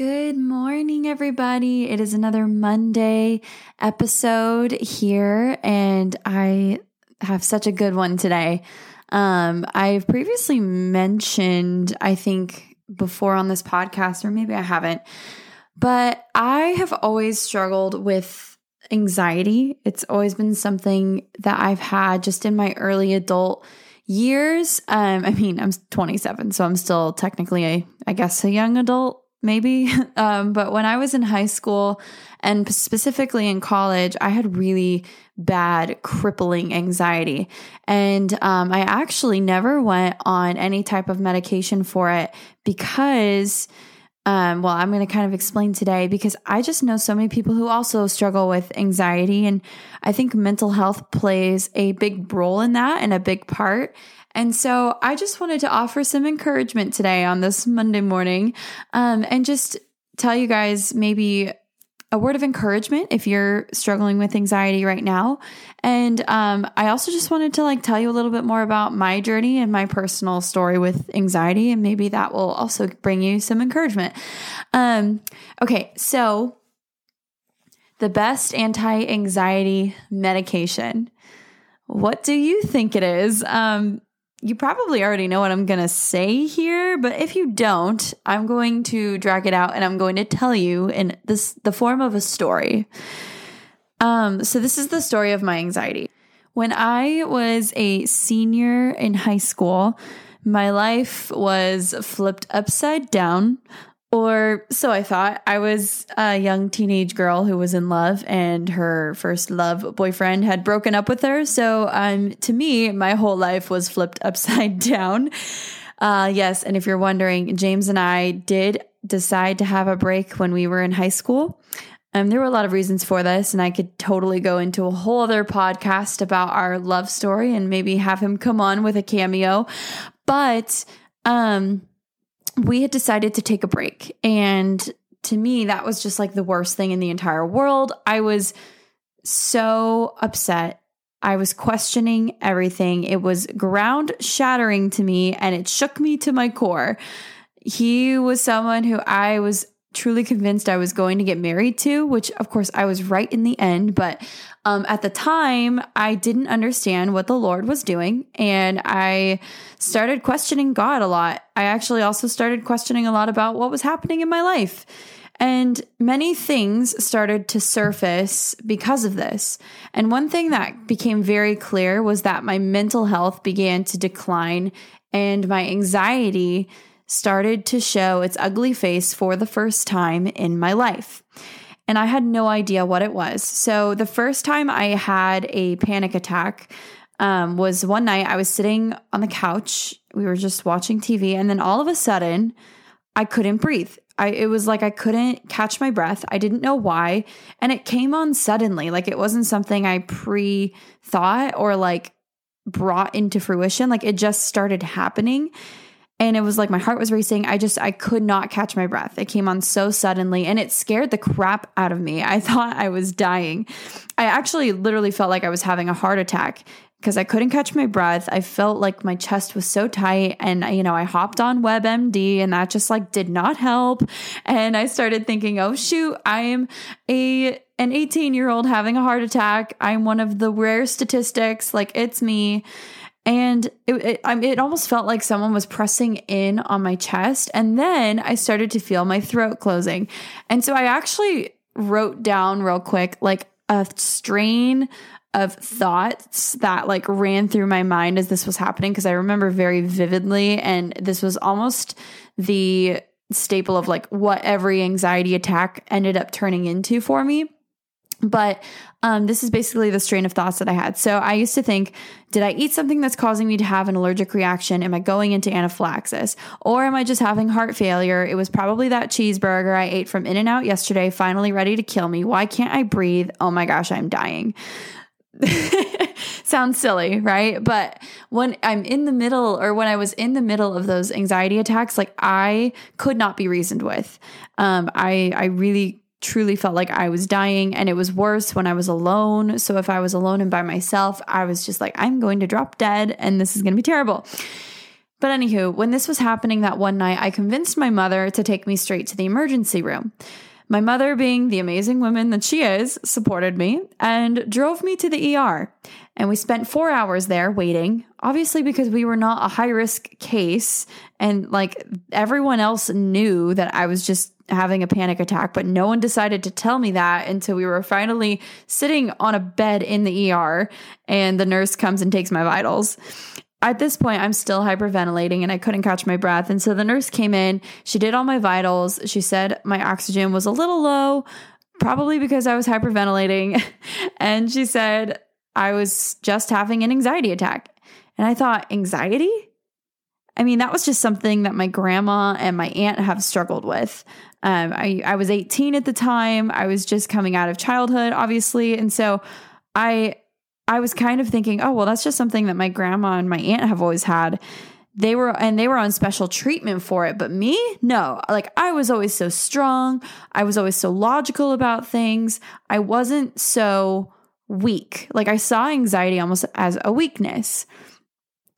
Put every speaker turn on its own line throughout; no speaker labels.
Good morning, everybody. It is another Monday episode here, and I have such a good one today. Um, I've previously mentioned, I think, before on this podcast, or maybe I haven't, but I have always struggled with anxiety. It's always been something that I've had just in my early adult years. Um, I mean, I'm 27, so I'm still technically a, I guess, a young adult maybe. Um, but when I was in high school and specifically in college, I had really bad, crippling anxiety. And um, I actually never went on any type of medication for it because. Um, well, I'm going to kind of explain today because I just know so many people who also struggle with anxiety. And I think mental health plays a big role in that and a big part. And so I just wanted to offer some encouragement today on this Monday morning um, and just tell you guys maybe a word of encouragement if you're struggling with anxiety right now. And um, I also just wanted to like tell you a little bit more about my journey and my personal story with anxiety, and maybe that will also bring you some encouragement. Um, okay, so the best anti anxiety medication. What do you think it is? Um, you probably already know what I'm going to say here, but if you don't, I'm going to drag it out and I'm going to tell you in this the form of a story. Um so this is the story of my anxiety. When I was a senior in high school, my life was flipped upside down or so I thought. I was a young teenage girl who was in love, and her first love boyfriend had broken up with her. So, um, to me, my whole life was flipped upside down. Uh, yes, and if you're wondering, James and I did decide to have a break when we were in high school. Um, there were a lot of reasons for this, and I could totally go into a whole other podcast about our love story and maybe have him come on with a cameo. But um, we had decided to take a break. And to me, that was just like the worst thing in the entire world. I was so upset. I was questioning everything. It was ground shattering to me and it shook me to my core. He was someone who I was truly convinced I was going to get married to, which of course I was right in the end. But um, at the time, I didn't understand what the Lord was doing. And I started questioning God a lot. I actually also started questioning a lot about what was happening in my life. And many things started to surface because of this. And one thing that became very clear was that my mental health began to decline and my anxiety started to show its ugly face for the first time in my life. And I had no idea what it was. So the first time I had a panic attack um, was one night I was sitting on the couch. We were just watching TV. And then all of a sudden, I couldn't breathe. I, it was like I couldn't catch my breath. I didn't know why. And it came on suddenly. Like it wasn't something I pre thought or like brought into fruition. Like it just started happening and it was like my heart was racing. I just I could not catch my breath. It came on so suddenly and it scared the crap out of me. I thought I was dying. I actually literally felt like I was having a heart attack because I couldn't catch my breath. I felt like my chest was so tight and you know, I hopped on WebMD and that just like did not help. And I started thinking, "Oh shoot, I am a an 18-year-old having a heart attack. I'm one of the rare statistics. Like it's me." And it, it, it, almost felt like someone was pressing in on my chest. And then I started to feel my throat closing. And so I actually wrote down real quick, like a strain of thoughts that like ran through my mind as this was happening. Cause I remember very vividly. And this was almost the staple of like what every anxiety attack ended up turning into for me. But um, this is basically the strain of thoughts that I had. So I used to think, did I eat something that's causing me to have an allergic reaction? Am I going into anaphylaxis? Or am I just having heart failure? It was probably that cheeseburger I ate from In N Out yesterday, finally ready to kill me. Why can't I breathe? Oh my gosh, I'm dying. Sounds silly, right? But when I'm in the middle, or when I was in the middle of those anxiety attacks, like I could not be reasoned with. Um, I I really truly felt like I was dying, and it was worse when I was alone. So if I was alone and by myself, I was just like, I'm going to drop dead, and this is going to be terrible. But anywho, when this was happening that one night, I convinced my mother to take me straight to the emergency room. My mother, being the amazing woman that she is, supported me and drove me to the ER. And we spent four hours there waiting, obviously, because we were not a high risk case. And like everyone else knew that I was just having a panic attack, but no one decided to tell me that until we were finally sitting on a bed in the ER and the nurse comes and takes my vitals at this point, I'm still hyperventilating and I couldn't catch my breath. And so the nurse came in, she did all my vitals. She said my oxygen was a little low, probably because I was hyperventilating. and she said I was just having an anxiety attack. And I thought, anxiety? I mean, that was just something that my grandma and my aunt have struggled with. Um, I, I was 18 at the time. I was just coming out of childhood, obviously. And so I I was kind of thinking, oh, well, that's just something that my grandma and my aunt have always had. They were, and they were on special treatment for it. But me, no. Like, I was always so strong. I was always so logical about things. I wasn't so weak. Like, I saw anxiety almost as a weakness.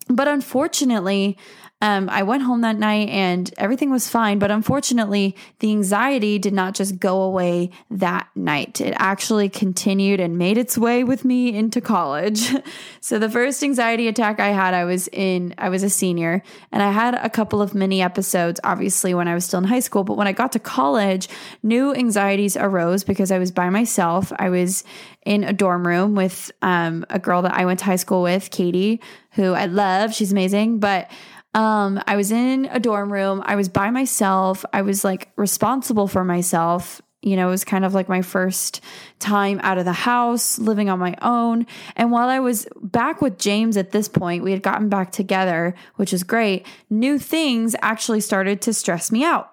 But unfortunately, um, I went home that night and everything was fine. But unfortunately, the anxiety did not just go away that night. It actually continued and made its way with me into college. so the first anxiety attack I had, I was in, I was a senior and I had a couple of mini episodes, obviously, when I was still in high school. But when I got to college, new anxieties arose because I was by myself. I was in a dorm room with um, a girl that I went to high school with, Katie, who I love. She's amazing. But um, I was in a dorm room. I was by myself. I was like responsible for myself. You know, it was kind of like my first time out of the house, living on my own. And while I was back with James at this point, we had gotten back together, which is great. New things actually started to stress me out.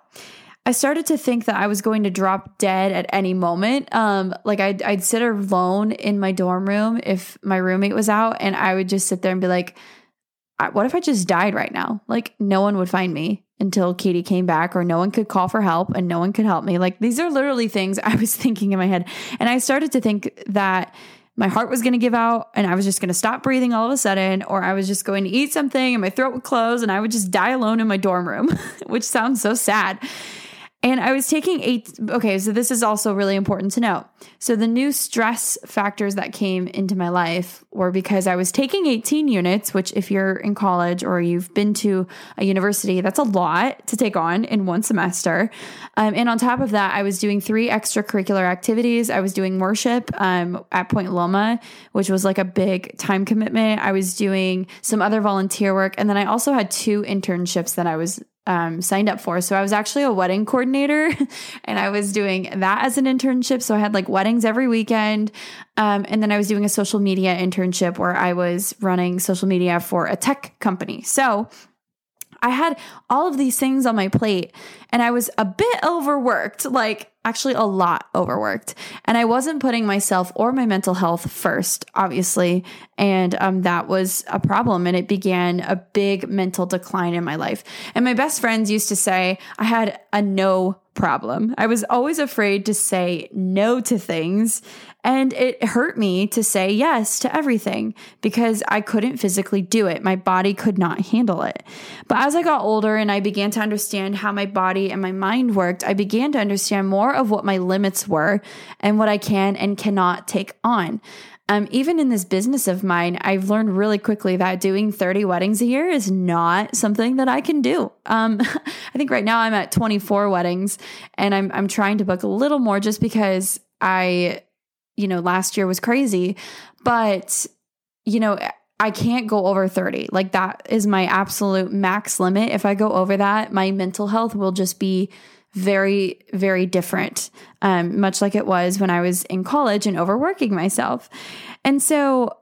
I started to think that I was going to drop dead at any moment. Um, like I'd, I'd sit alone in my dorm room if my roommate was out, and I would just sit there and be like, what if I just died right now? Like, no one would find me until Katie came back, or no one could call for help and no one could help me. Like, these are literally things I was thinking in my head. And I started to think that my heart was going to give out and I was just going to stop breathing all of a sudden, or I was just going to eat something and my throat would close and I would just die alone in my dorm room, which sounds so sad. And I was taking eight. Okay, so this is also really important to note. So the new stress factors that came into my life were because I was taking 18 units, which, if you're in college or you've been to a university, that's a lot to take on in one semester. Um, and on top of that, I was doing three extracurricular activities. I was doing worship um, at Point Loma, which was like a big time commitment. I was doing some other volunteer work. And then I also had two internships that I was um, signed up for. So I was actually a wedding coordinator and I was doing that as an internship. So I had like weddings every weekend. Um, and then I was doing a social media internship where I was running social media for a tech company. So I had all of these things on my plate and I was a bit overworked, like actually a lot overworked. And I wasn't putting myself or my mental health first, obviously. And um, that was a problem. And it began a big mental decline in my life. And my best friends used to say I had a no problem. I was always afraid to say no to things. And it hurt me to say yes to everything because I couldn't physically do it. My body could not handle it. But as I got older and I began to understand how my body and my mind worked, I began to understand more of what my limits were and what I can and cannot take on. Um, even in this business of mine, I've learned really quickly that doing 30 weddings a year is not something that I can do. Um, I think right now I'm at 24 weddings and I'm, I'm trying to book a little more just because I, you know, last year was crazy, but, you know, I can't go over 30. Like that is my absolute max limit. If I go over that, my mental health will just be very, very different, um, much like it was when I was in college and overworking myself. And so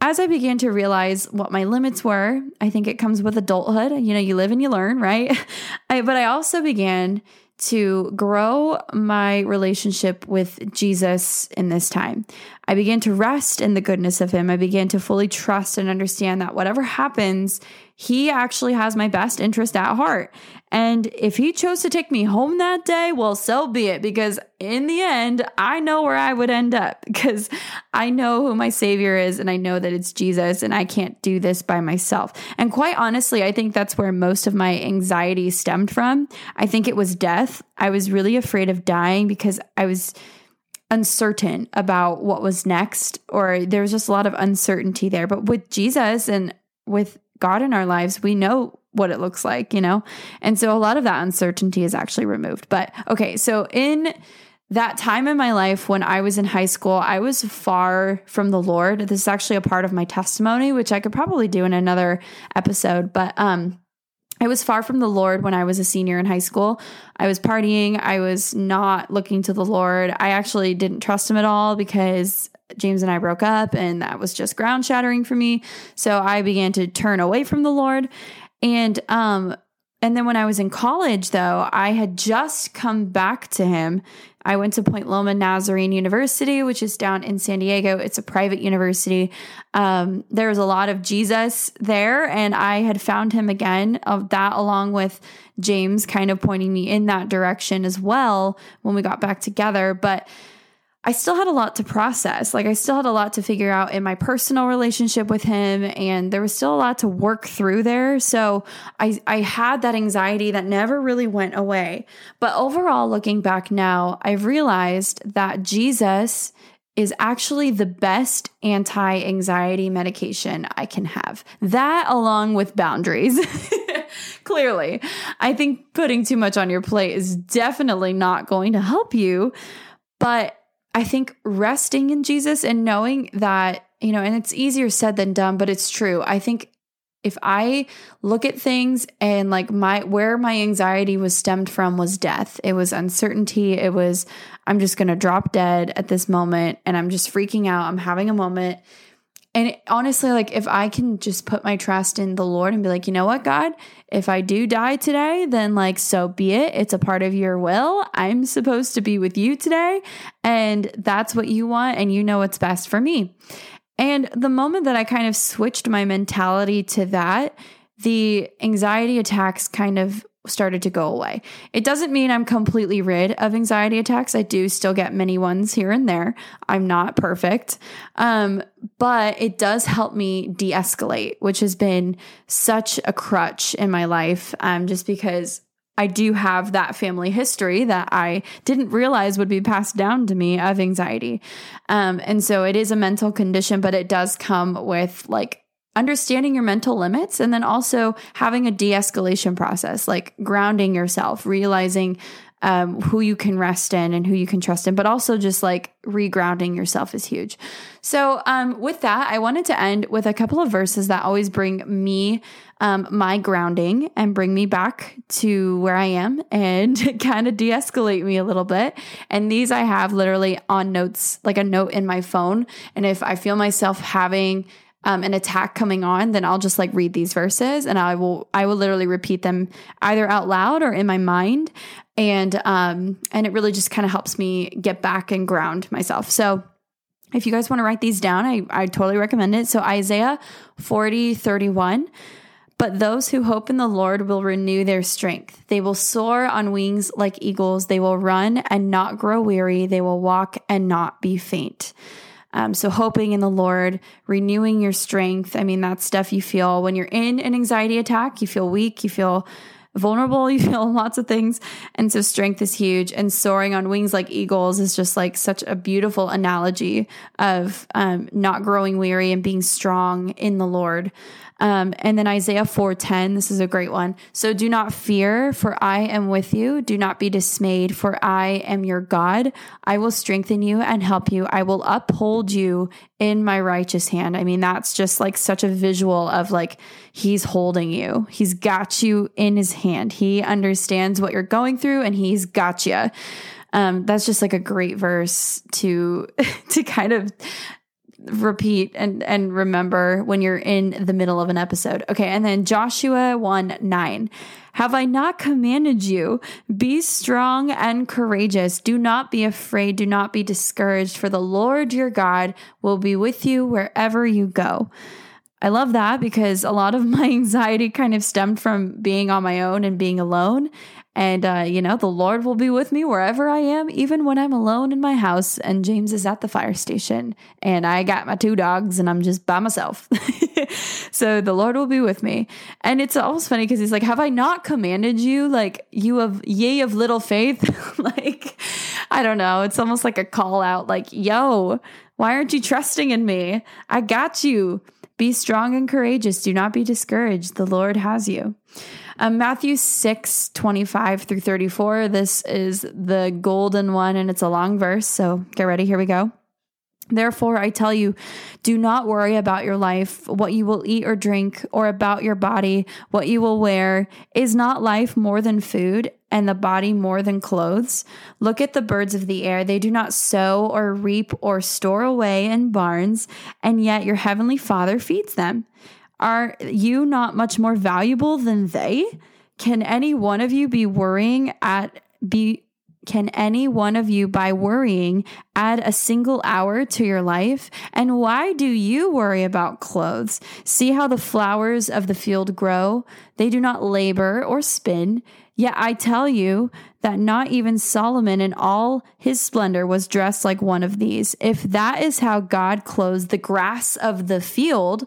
as I began to realize what my limits were, I think it comes with adulthood. You know, you live and you learn, right? I, but I also began to grow my relationship with Jesus in this time. I began to rest in the goodness of Him. I began to fully trust and understand that whatever happens, He actually has my best interest at heart. And if he chose to take me home that day, well, so be it. Because in the end, I know where I would end up because I know who my savior is and I know that it's Jesus and I can't do this by myself. And quite honestly, I think that's where most of my anxiety stemmed from. I think it was death. I was really afraid of dying because I was uncertain about what was next, or there was just a lot of uncertainty there. But with Jesus and with God in our lives, we know what it looks like, you know? And so a lot of that uncertainty is actually removed. But okay, so in that time in my life when I was in high school, I was far from the Lord. This is actually a part of my testimony, which I could probably do in another episode, but um I was far from the Lord when I was a senior in high school. I was partying. I was not looking to the Lord. I actually didn't trust him at all because James and I broke up and that was just ground shattering for me. So I began to turn away from the Lord. And um and then when I was in college though, I had just come back to him. I went to Point Loma Nazarene University, which is down in San Diego. It's a private university. Um, there was a lot of Jesus there, and I had found him again. Of that, along with James, kind of pointing me in that direction as well when we got back together. But I still had a lot to process. Like, I still had a lot to figure out in my personal relationship with him, and there was still a lot to work through there. So, I, I had that anxiety that never really went away. But overall, looking back now, I've realized that Jesus is actually the best anti anxiety medication I can have. That, along with boundaries. Clearly, I think putting too much on your plate is definitely not going to help you. But I think resting in Jesus and knowing that, you know, and it's easier said than done, but it's true. I think if I look at things and like my where my anxiety was stemmed from was death. It was uncertainty. It was I'm just going to drop dead at this moment and I'm just freaking out. I'm having a moment and honestly, like if I can just put my trust in the Lord and be like, you know what, God, if I do die today, then like so be it. It's a part of your will. I'm supposed to be with you today. And that's what you want. And you know what's best for me. And the moment that I kind of switched my mentality to that, the anxiety attacks kind of started to go away. It doesn't mean I'm completely rid of anxiety attacks. I do still get many ones here and there. I'm not perfect. Um, but it does help me de escalate, which has been such a crutch in my life, um, just because I do have that family history that I didn't realize would be passed down to me of anxiety. Um, and so it is a mental condition, but it does come with like understanding your mental limits and then also having a de-escalation process like grounding yourself realizing um, who you can rest in and who you can trust in but also just like regrounding yourself is huge. So um, with that i wanted to end with a couple of verses that always bring me um, my grounding and bring me back to where i am and kind of de-escalate me a little bit. And these i have literally on notes like a note in my phone. And if i feel myself having um, an attack coming on, then I'll just like read these verses and I will I will literally repeat them either out loud or in my mind, and um, and it really just kind of helps me get back and ground myself. So if you guys want to write these down, I I totally recommend it. So Isaiah forty thirty one. But those who hope in the Lord will renew their strength. They will soar on wings like eagles. They will run and not grow weary. They will walk and not be faint. Um, so, hoping in the Lord, renewing your strength. I mean, that's stuff you feel when you're in an anxiety attack. You feel weak, you feel vulnerable, you feel lots of things. And so, strength is huge. And soaring on wings like eagles is just like such a beautiful analogy of um, not growing weary and being strong in the Lord. Um, and then Isaiah 4:10, this is a great one. So do not fear, for I am with you. Do not be dismayed, for I am your God. I will strengthen you and help you. I will uphold you in my righteous hand. I mean, that's just like such a visual of like he's holding you. He's got you in his hand. He understands what you're going through and he's got you. Um, that's just like a great verse to to kind of repeat and and remember when you're in the middle of an episode. Okay, and then Joshua 1 9. Have I not commanded you? Be strong and courageous. Do not be afraid. Do not be discouraged, for the Lord your God will be with you wherever you go. I love that because a lot of my anxiety kind of stemmed from being on my own and being alone. And, uh, you know, the Lord will be with me wherever I am, even when I'm alone in my house and James is at the fire station and I got my two dogs and I'm just by myself. so the Lord will be with me. And it's almost funny because he's like, Have I not commanded you? Like, you of ye of little faith? like, I don't know. It's almost like a call out, like, Yo, why aren't you trusting in me? I got you. Be strong and courageous. Do not be discouraged. The Lord has you. Um, Matthew 6, 25 through 34. This is the golden one, and it's a long verse. So get ready. Here we go. Therefore, I tell you, do not worry about your life, what you will eat or drink, or about your body, what you will wear. Is not life more than food, and the body more than clothes? Look at the birds of the air. They do not sow or reap or store away in barns, and yet your heavenly Father feeds them. Are you not much more valuable than they? Can any one of you be worrying at be can any one of you by worrying add a single hour to your life? And why do you worry about clothes? See how the flowers of the field grow? They do not labor or spin. Yet I tell you that not even Solomon in all his splendor was dressed like one of these. If that is how God clothes the grass of the field,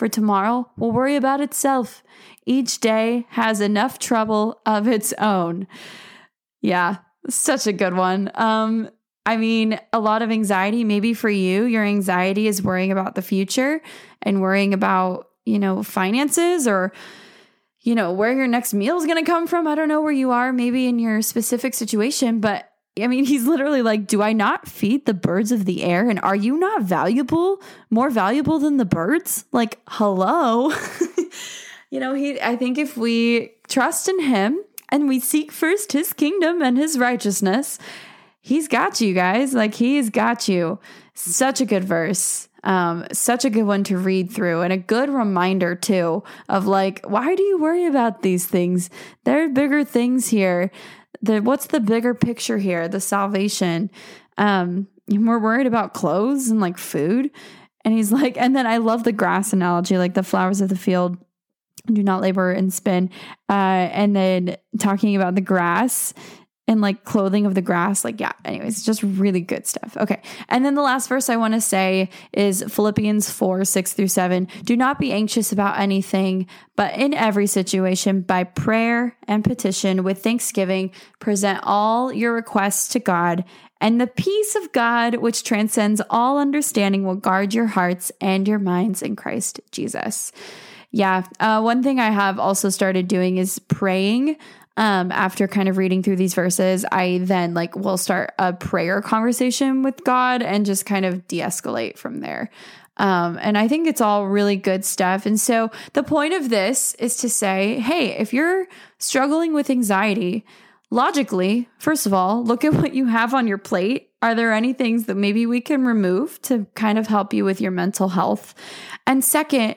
for tomorrow will worry about itself. Each day has enough trouble of its own. Yeah, such a good one. Um, I mean, a lot of anxiety, maybe for you, your anxiety is worrying about the future and worrying about, you know, finances or, you know, where your next meal is going to come from. I don't know where you are, maybe in your specific situation, but I mean, he's literally like, Do I not feed the birds of the air? And are you not valuable, more valuable than the birds? Like, hello. you know, he, I think if we trust in him and we seek first his kingdom and his righteousness, he's got you guys. Like, he's got you. Such a good verse. Um, such a good one to read through and a good reminder too of like, why do you worry about these things? There are bigger things here the what's the bigger picture here? The salvation. Um, we're worried about clothes and like food. And he's like, and then I love the grass analogy, like the flowers of the field do not labor and spin. Uh, and then talking about the grass and like clothing of the grass. Like, yeah, anyways, just really good stuff. Okay. And then the last verse I want to say is Philippians 4 6 through 7. Do not be anxious about anything, but in every situation, by prayer and petition with thanksgiving, present all your requests to God. And the peace of God, which transcends all understanding, will guard your hearts and your minds in Christ Jesus. Yeah. Uh, one thing I have also started doing is praying um, after kind of reading through these verses, I then like will start a prayer conversation with God and just kind of de escalate from there. Um, and I think it's all really good stuff. And so the point of this is to say, hey, if you're struggling with anxiety, logically, first of all, look at what you have on your plate. Are there any things that maybe we can remove to kind of help you with your mental health? And second,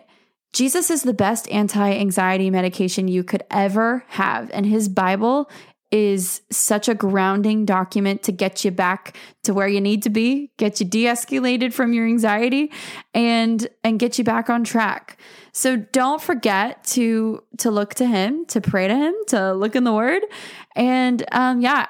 Jesus is the best anti anxiety medication you could ever have. And his Bible is such a grounding document to get you back to where you need to be, get you de-escalated from your anxiety and and get you back on track. So don't forget to to look to him, to pray to him, to look in the word. And um yeah,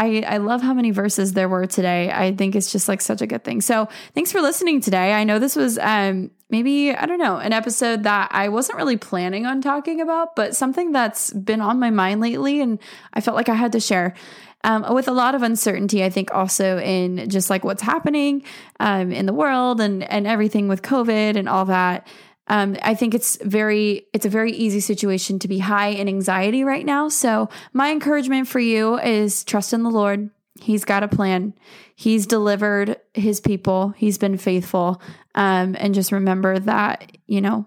I, I love how many verses there were today. I think it's just like such a good thing. So thanks for listening today. I know this was um, maybe, I don't know, an episode that I wasn't really planning on talking about, but something that's been on my mind lately. And I felt like I had to share. Um, with a lot of uncertainty, I think also in just like what's happening um, in the world and and everything with COVID and all that. Um, I think it's very it's a very easy situation to be high in anxiety right now. So my encouragement for you is trust in the Lord. He's got a plan. He's delivered his people. He's been faithful. Um, and just remember that you know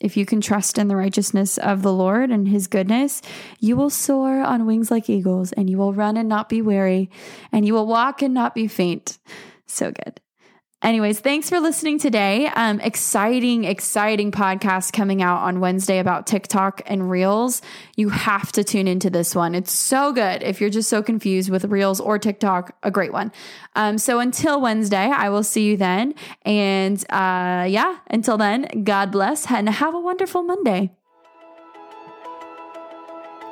if you can trust in the righteousness of the Lord and his goodness, you will soar on wings like eagles, and you will run and not be weary, and you will walk and not be faint. So good. Anyways, thanks for listening today. Um, exciting, exciting podcast coming out on Wednesday about TikTok and Reels. You have to tune into this one. It's so good. If you're just so confused with Reels or TikTok, a great one. Um, so until Wednesday, I will see you then. And uh, yeah, until then, God bless and have a wonderful Monday.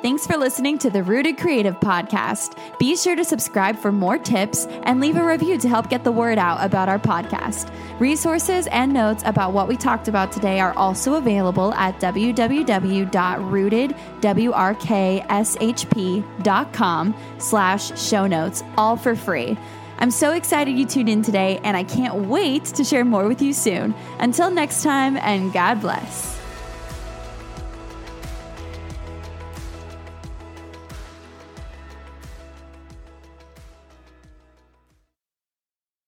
Thanks for listening to the Rooted Creative Podcast. Be sure to subscribe for more tips and leave a review to help get the word out about our podcast. Resources and notes about what we talked about today are also available at www.rootedwrkshp.com slash show notes, all for free. I'm so excited you tuned in today, and I can't wait to share more with you soon. Until next time, and God bless.